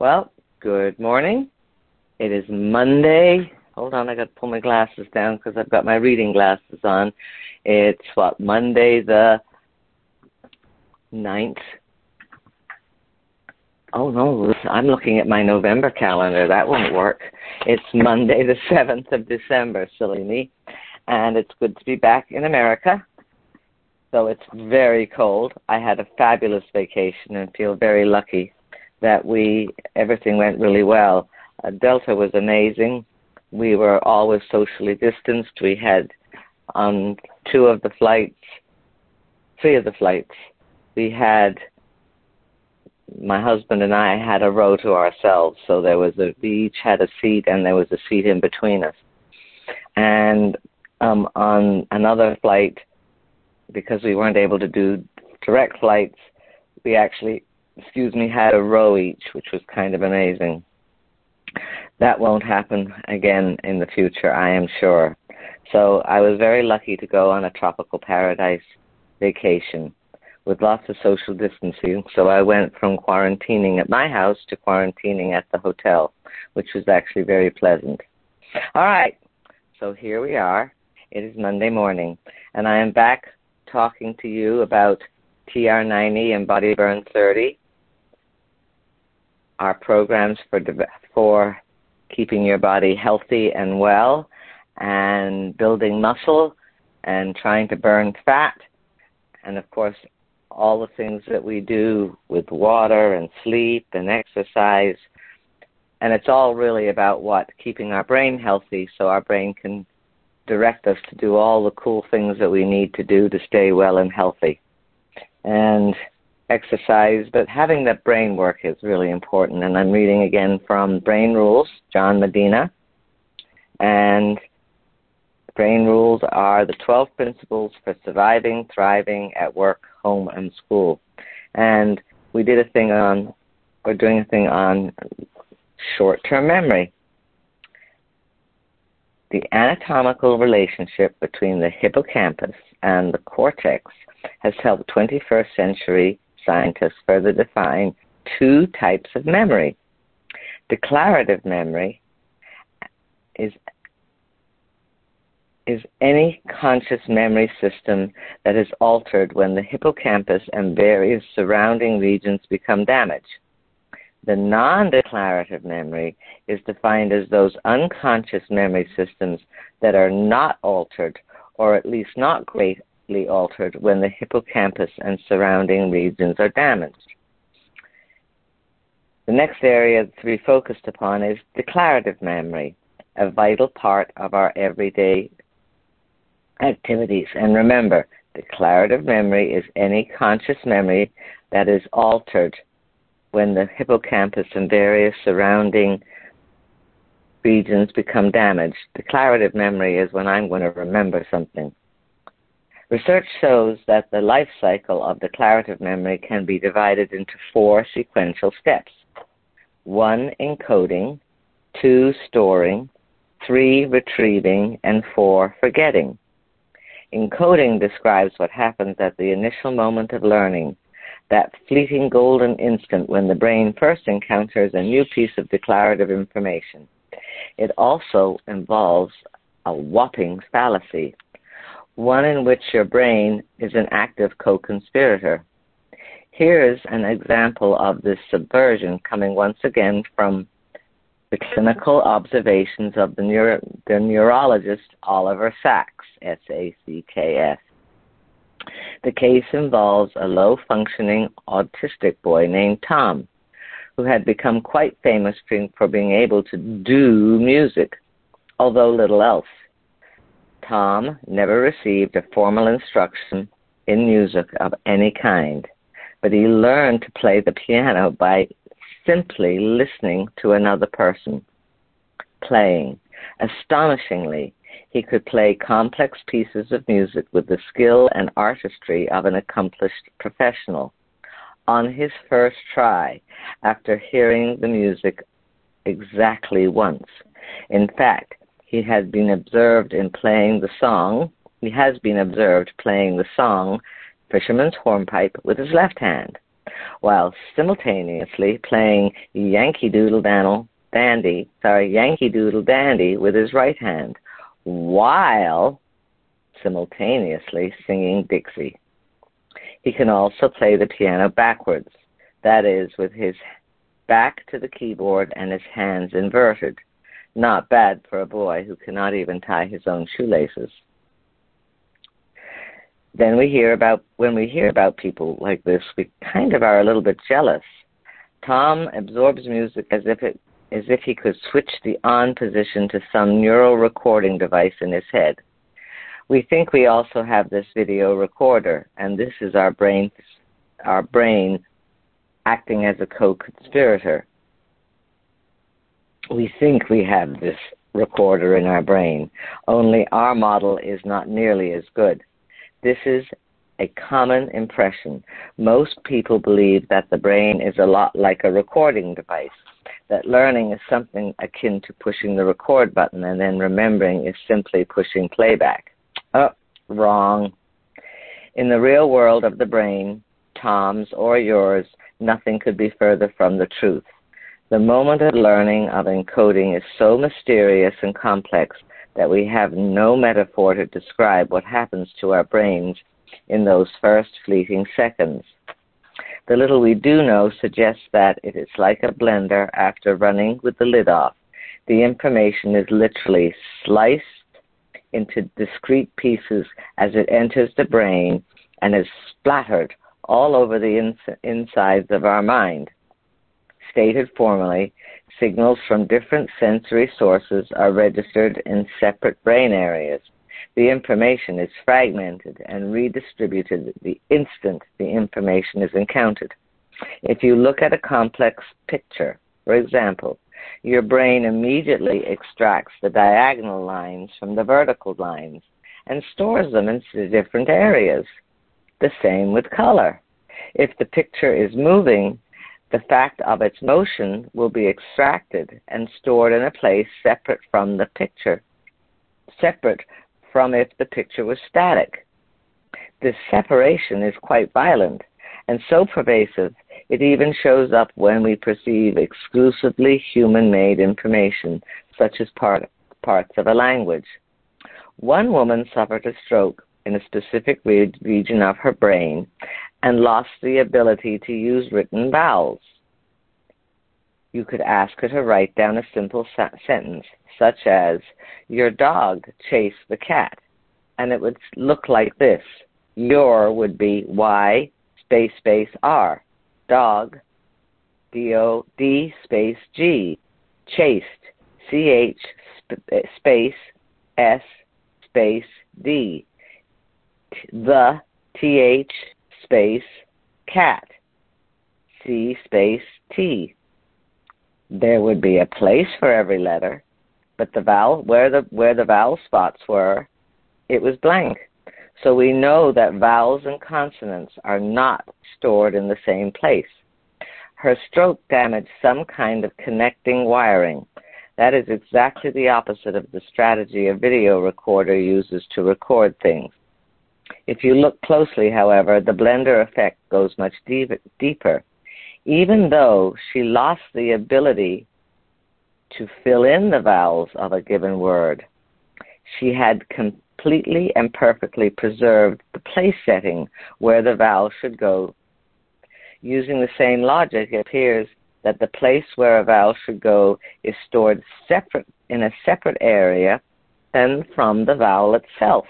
Well, good morning. It is Monday. Hold on, I got to pull my glasses down because I've got my reading glasses on. It's what Monday the ninth. Oh no, I'm looking at my November calendar. That won't work. It's Monday the seventh of December, silly me. And it's good to be back in America. Though it's very cold. I had a fabulous vacation and feel very lucky that we everything went really well. Uh, Delta was amazing. We were always socially distanced. We had on um, two of the flights, three of the flights, we had my husband and I had a row to ourselves. So there was a we each had a seat and there was a seat in between us. And um, on another flight, because we weren't able to do direct flights, we actually, excuse me, had a row each, which was kind of amazing. That won't happen again in the future, I am sure. So I was very lucky to go on a tropical paradise vacation with lots of social distancing. So I went from quarantining at my house to quarantining at the hotel, which was actually very pleasant. All right, so here we are. It is Monday morning, and I am back talking to you about TR90 and Body Burn 30, our programs for for keeping your body healthy and well, and building muscle, and trying to burn fat, and of course all the things that we do with water and sleep and exercise. And it's all really about what? Keeping our brain healthy so our brain can direct us to do all the cool things that we need to do to stay well and healthy. And exercise, but having that brain work is really important. And I'm reading again from Brain Rules, John Medina. And Brain Rules are the 12 principles for surviving, thriving at work, home, and school. And we did a thing on, we're doing a thing on short term memory the anatomical relationship between the hippocampus and the cortex has helped 21st century scientists further define two types of memory. Declarative memory is is any conscious memory system that is altered when the hippocampus and various surrounding regions become damaged. The non declarative memory is defined as those unconscious memory systems that are not altered, or at least not altered, when the hippocampus and surrounding regions are damaged. The next area to be focused upon is declarative memory, a vital part of our everyday activities. And remember, declarative memory is any conscious memory that is altered when the hippocampus and various surrounding regions become damaged. Declarative memory is when I'm going to remember something. Research shows that the life cycle of declarative memory can be divided into four sequential steps. One, encoding, two, storing, three, retrieving, and four, forgetting. Encoding describes what happens at the initial moment of learning, that fleeting golden instant when the brain first encounters a new piece of declarative information. It also involves a whopping fallacy, one in which your brain is an active co conspirator. Here's an example of this subversion coming once again from the clinical observations of the, neuro- the neurologist Oliver Sacks, S A C K S. The case involves a low functioning autistic boy named Tom, who had become quite famous for being able to do music, although little else. Tom never received a formal instruction in music of any kind, but he learned to play the piano by simply listening to another person playing. Astonishingly, he could play complex pieces of music with the skill and artistry of an accomplished professional. On his first try, after hearing the music exactly once. In fact, he had been observed in playing the song, he has been observed playing the song Fisherman's Hornpipe with his left hand. while simultaneously playing Yankee Doodle Dandy, sorry, Yankee Doodle Dandy with his right hand, while simultaneously singing Dixie. He can also play the piano backwards, that is, with his back to the keyboard and his hands inverted. Not bad for a boy who cannot even tie his own shoelaces. Then we hear about when we hear about people like this, we kind of are a little bit jealous. Tom absorbs music as if it as if he could switch the on position to some neural recording device in his head. We think we also have this video recorder, and this is our brain, our brain acting as a co-conspirator. We think we have this recorder in our brain, only our model is not nearly as good. This is a common impression. Most people believe that the brain is a lot like a recording device, that learning is something akin to pushing the record button and then remembering is simply pushing playback. Oh, wrong. In the real world of the brain, Tom's or yours, nothing could be further from the truth. The moment of learning of encoding is so mysterious and complex that we have no metaphor to describe what happens to our brains in those first fleeting seconds. The little we do know suggests that it is like a blender after running with the lid off. The information is literally sliced into discrete pieces as it enters the brain and is splattered all over the ins- insides of our mind. Stated formally, signals from different sensory sources are registered in separate brain areas. The information is fragmented and redistributed the instant the information is encountered. If you look at a complex picture, for example, your brain immediately extracts the diagonal lines from the vertical lines and stores them into different areas. The same with color. If the picture is moving, the fact of its motion will be extracted and stored in a place separate from the picture, separate from if the picture was static. This separation is quite violent and so pervasive it even shows up when we perceive exclusively human made information, such as part, parts of a language. One woman suffered a stroke in a specific re- region of her brain and lost the ability to use written vowels. You could ask her to write down a simple sentence, such as, Your dog chased the cat. And it would look like this. Your would be Y space space R dog, D O D space G, chased, C H space S space D, the T H space cat, C space T. There would be a place for every letter, but the vowel where the where the vowel spots were, it was blank. So we know that vowels and consonants are not stored in the same place. Her stroke damaged some kind of connecting wiring. That is exactly the opposite of the strategy a video recorder uses to record things. If you look closely, however, the blender effect goes much deep, deeper. Even though she lost the ability to fill in the vowels of a given word, she had completely and perfectly preserved the place setting where the vowel should go. Using the same logic, it appears that the place where a vowel should go is stored separate in a separate area than from the vowel itself.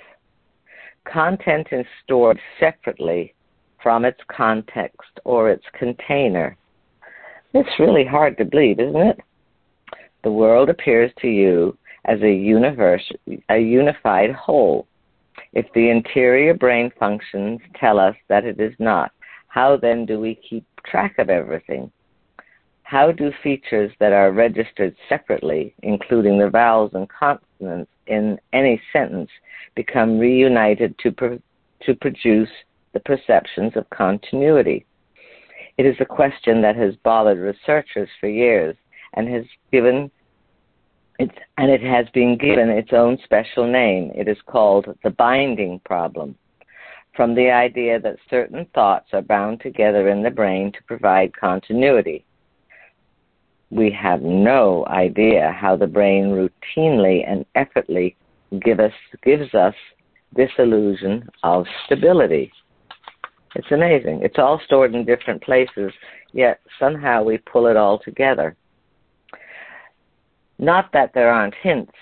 Content is stored separately from its context or its container. It's really hard to believe, isn't it? The world appears to you as a universe, a unified whole. If the interior brain functions tell us that it is not, how then do we keep track of everything? How do features that are registered separately, including the vowels and consonants in any sentence, become reunited to, pro- to produce the perceptions of continuity? It is a question that has bothered researchers for years and has given and it has been given its own special name. It is called the binding problem. from the idea that certain thoughts are bound together in the brain to provide continuity. We have no idea how the brain routinely and effortlessly give us, gives us this illusion of stability. It's amazing. It's all stored in different places, yet somehow we pull it all together. Not that there aren't hints.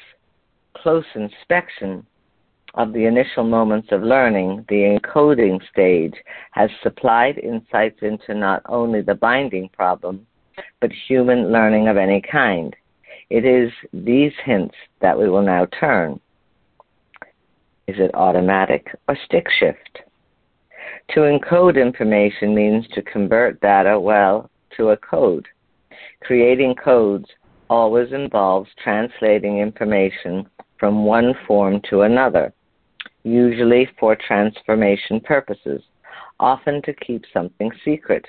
Close inspection of the initial moments of learning, the encoding stage, has supplied insights into not only the binding problem, but human learning of any kind. It is these hints that we will now turn. Is it automatic or stick shift? To encode information means to convert data well to a code. Creating codes always involves translating information from one form to another, usually for transformation purposes, often to keep something secret.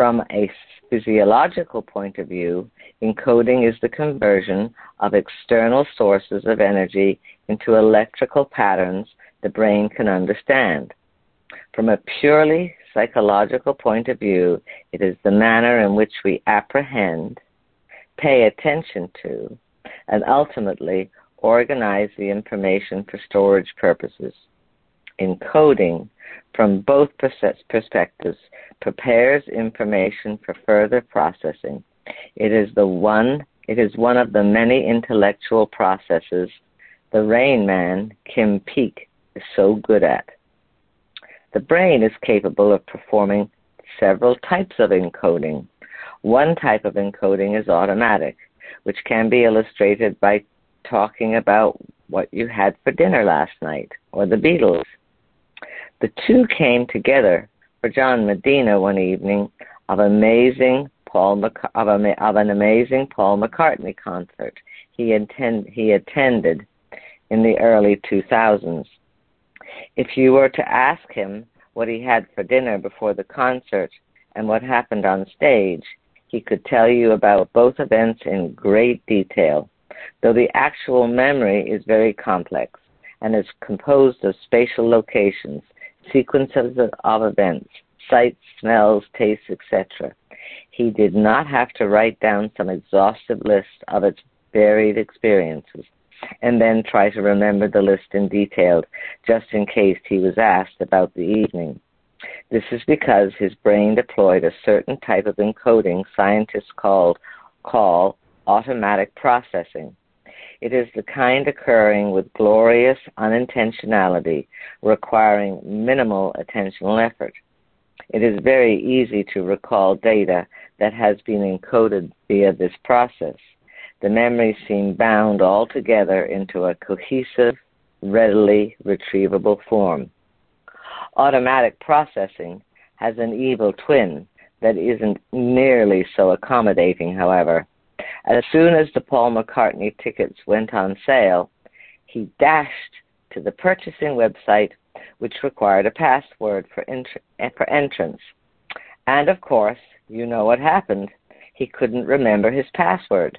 From a physiological point of view, encoding is the conversion of external sources of energy into electrical patterns the brain can understand. From a purely psychological point of view, it is the manner in which we apprehend, pay attention to, and ultimately organize the information for storage purposes. Encoding, from both perspectives, prepares information for further processing. It is the one it is one of the many intellectual processes the Rain Man, Kim Peek, is so good at. The brain is capable of performing several types of encoding. One type of encoding is automatic, which can be illustrated by talking about what you had for dinner last night or the Beatles. The two came together for John Medina one evening of amazing Paul of, a, of an amazing Paul McCartney concert he he attended in the early 2000s. If you were to ask him what he had for dinner before the concert and what happened on stage, he could tell you about both events in great detail, though the actual memory is very complex and is composed of spatial locations, sequences of events, sights, smells, tastes, etc. He did not have to write down some exhaustive list of its varied experiences and then try to remember the list in detail just in case he was asked about the evening. This is because his brain deployed a certain type of encoding scientists called, call automatic processing. It is the kind occurring with glorious unintentionality, requiring minimal attentional effort. It is very easy to recall data that has been encoded via this process. The memories seem bound all together into a cohesive, readily retrievable form. Automatic processing has an evil twin that isn't nearly so accommodating, however. As soon as the Paul McCartney tickets went on sale, he dashed to the purchasing website, which required a password for, ent- for entrance. And of course, you know what happened. He couldn't remember his password.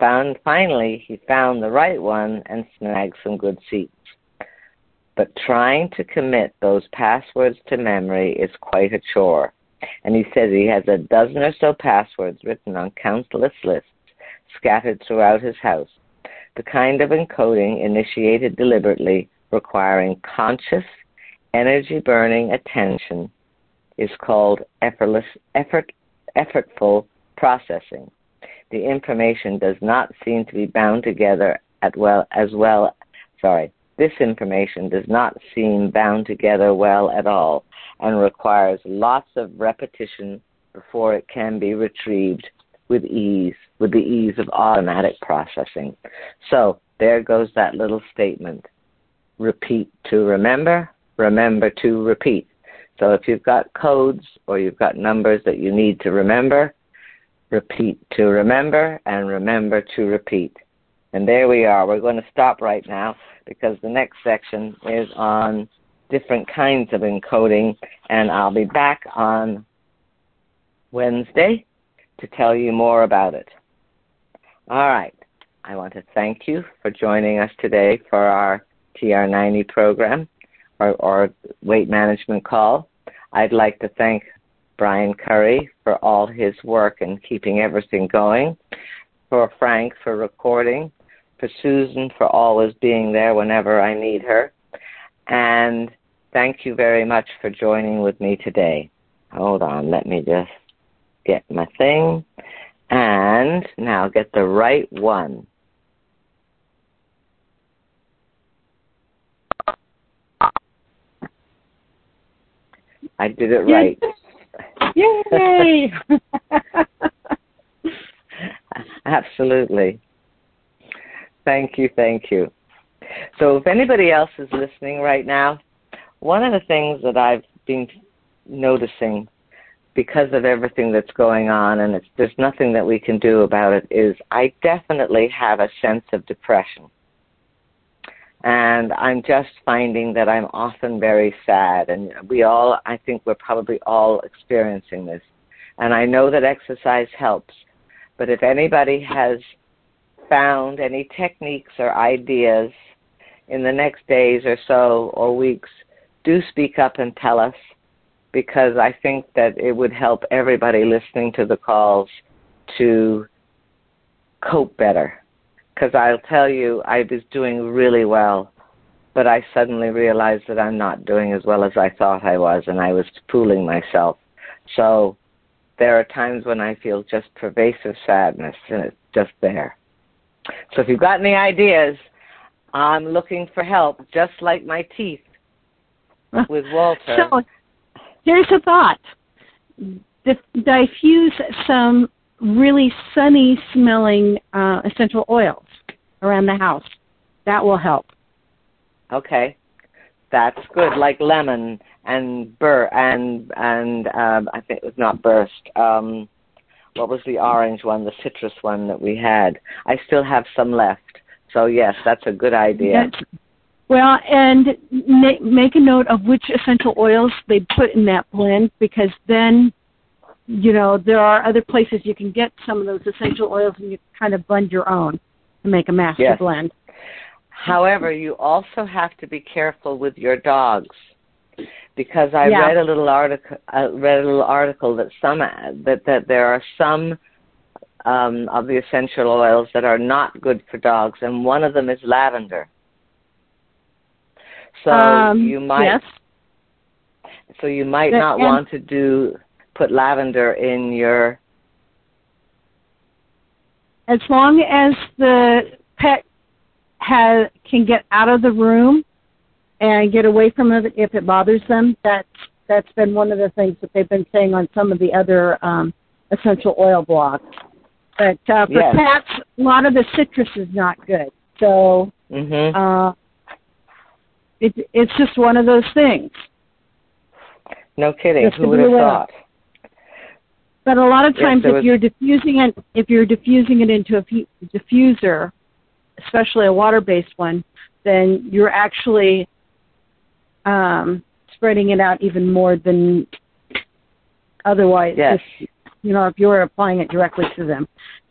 Found finally he found the right one and snagged some good seats. But trying to commit those passwords to memory is quite a chore. And he says he has a dozen or so passwords written on countless lists scattered throughout his house. The kind of encoding initiated deliberately, requiring conscious, energy burning attention, is called effortless, effort, effortful processing. The information does not seem to be bound together at well as well sorry, this information does not seem bound together well at all and requires lots of repetition before it can be retrieved with ease, with the ease of automatic processing. So there goes that little statement. Repeat to remember, remember to repeat. So if you've got codes or you've got numbers that you need to remember, repeat to remember and remember to repeat. And there we are. We're going to stop right now because the next section is on different kinds of encoding, and I'll be back on Wednesday to tell you more about it. All right. I want to thank you for joining us today for our TR90 program. or, or weight management call. I'd like to thank Brian Curry for all his work and keeping everything going, for Frank for recording, for Susan for always being there whenever I need her, and thank you very much for joining with me today. Hold on, let me just get my thing and now get the right one. I did it right. Yay! Absolutely. Thank you, thank you. So, if anybody else is listening right now, one of the things that I've been noticing because of everything that's going on and there's nothing that we can do about it is I definitely have a sense of depression. And I'm just finding that I'm often very sad and we all I think we're probably all experiencing this. And I know that exercise helps, but if anybody has found any techniques or ideas in the next days or so or weeks, do speak up and tell us because I think that it would help everybody listening to the calls to cope better. Because I'll tell you, I was doing really well, but I suddenly realized that I'm not doing as well as I thought I was, and I was fooling myself. So there are times when I feel just pervasive sadness, and it's just there. So if you've got any ideas, I'm looking for help, just like my teeth with Walter. So, Here's a thought. Diffuse some really sunny smelling uh, essential oils around the house. That will help. Okay, that's good. Like lemon and bur and and um, I think it was not burst. Um, what was the orange one? The citrus one that we had. I still have some left. So yes, that's a good idea. That's, well, and make, make a note of which essential oils they put in that blend because then, you know, there are other places you can get some of those essential oils and you kind of blend your own to make a master yes. blend. However, you also have to be careful with your dogs because I yeah. read a little article. I read a little article that some that that there are some um, of the essential oils that are not good for dogs, and one of them is lavender. So um, you might yes. so you might not and, want to do put lavender in your as long as the pet has can get out of the room and get away from it if it bothers them that's that's been one of the things that they've been saying on some of the other um essential oil blogs but uh for yes. cats a lot of the citrus is not good so mm-hmm. uh it, it's just one of those things. No kidding. Just Who would have thought? But a lot of times, yes, if was... you're diffusing it, if you're diffusing it into a diffuser, especially a water-based one, then you're actually um, spreading it out even more than otherwise. Yes. If, you know, if you're applying it directly to them.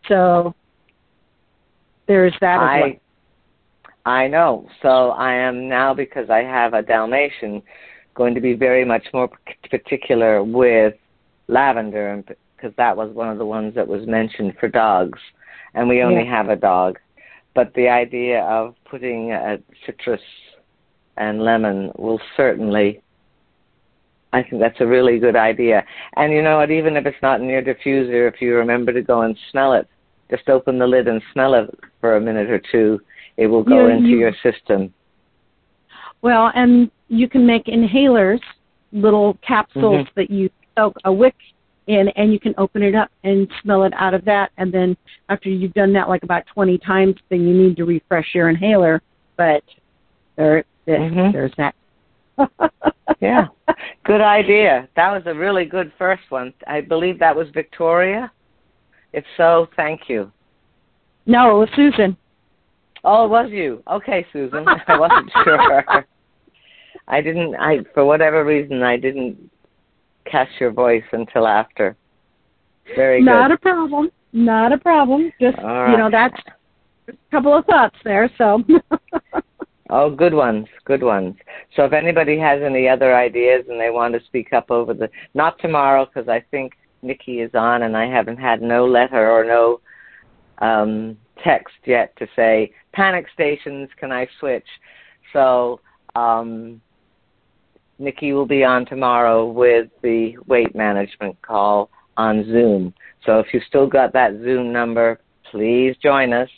So there's that I, as well. I know. So I am now because I have a Dalmatian going to be very much more particular with lavender because that was one of the ones that was mentioned for dogs and we only yeah. have a dog. But the idea of putting a citrus and lemon will certainly I think that's a really good idea. And you know what, even if it's not in your diffuser, if you remember to go and smell it, just open the lid and smell it for a minute or two it will go you, into you, your system. Well, and you can make inhalers, little capsules mm-hmm. that you soak a wick in, and you can open it up and smell it out of that. And then after you've done that like about 20 times, then you need to refresh your inhaler. But there, there mm-hmm. there's that. yeah, good idea. That was a really good first one. I believe that was Victoria. If so, thank you. No, it was Susan. Oh, it was you. Okay, Susan. I wasn't sure. I didn't. I for whatever reason I didn't catch your voice until after. Very good. Not a problem. Not a problem. Just right. you know that's a couple of thoughts there. So. Oh, good ones, good ones. So if anybody has any other ideas and they want to speak up over the, not tomorrow because I think Nikki is on and I haven't had no letter or no um, text yet to say panic stations. Can I switch? So um, Nikki will be on tomorrow with the weight management call on Zoom. So if you still got that Zoom number, please join us.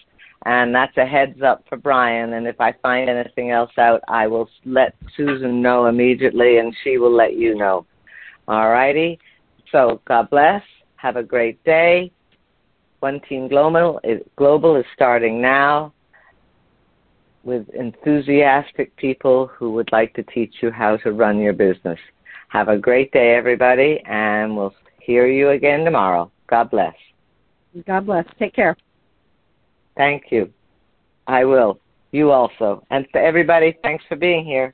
And that's a heads up for Brian. And if I find anything else out, I will let Susan know immediately and she will let you know. All righty. So God bless. Have a great day. One Team Global is, Global is starting now with enthusiastic people who would like to teach you how to run your business. Have a great day, everybody, and we'll hear you again tomorrow. God bless. God bless. Take care. Thank you. I will. You also. And to everybody, thanks for being here.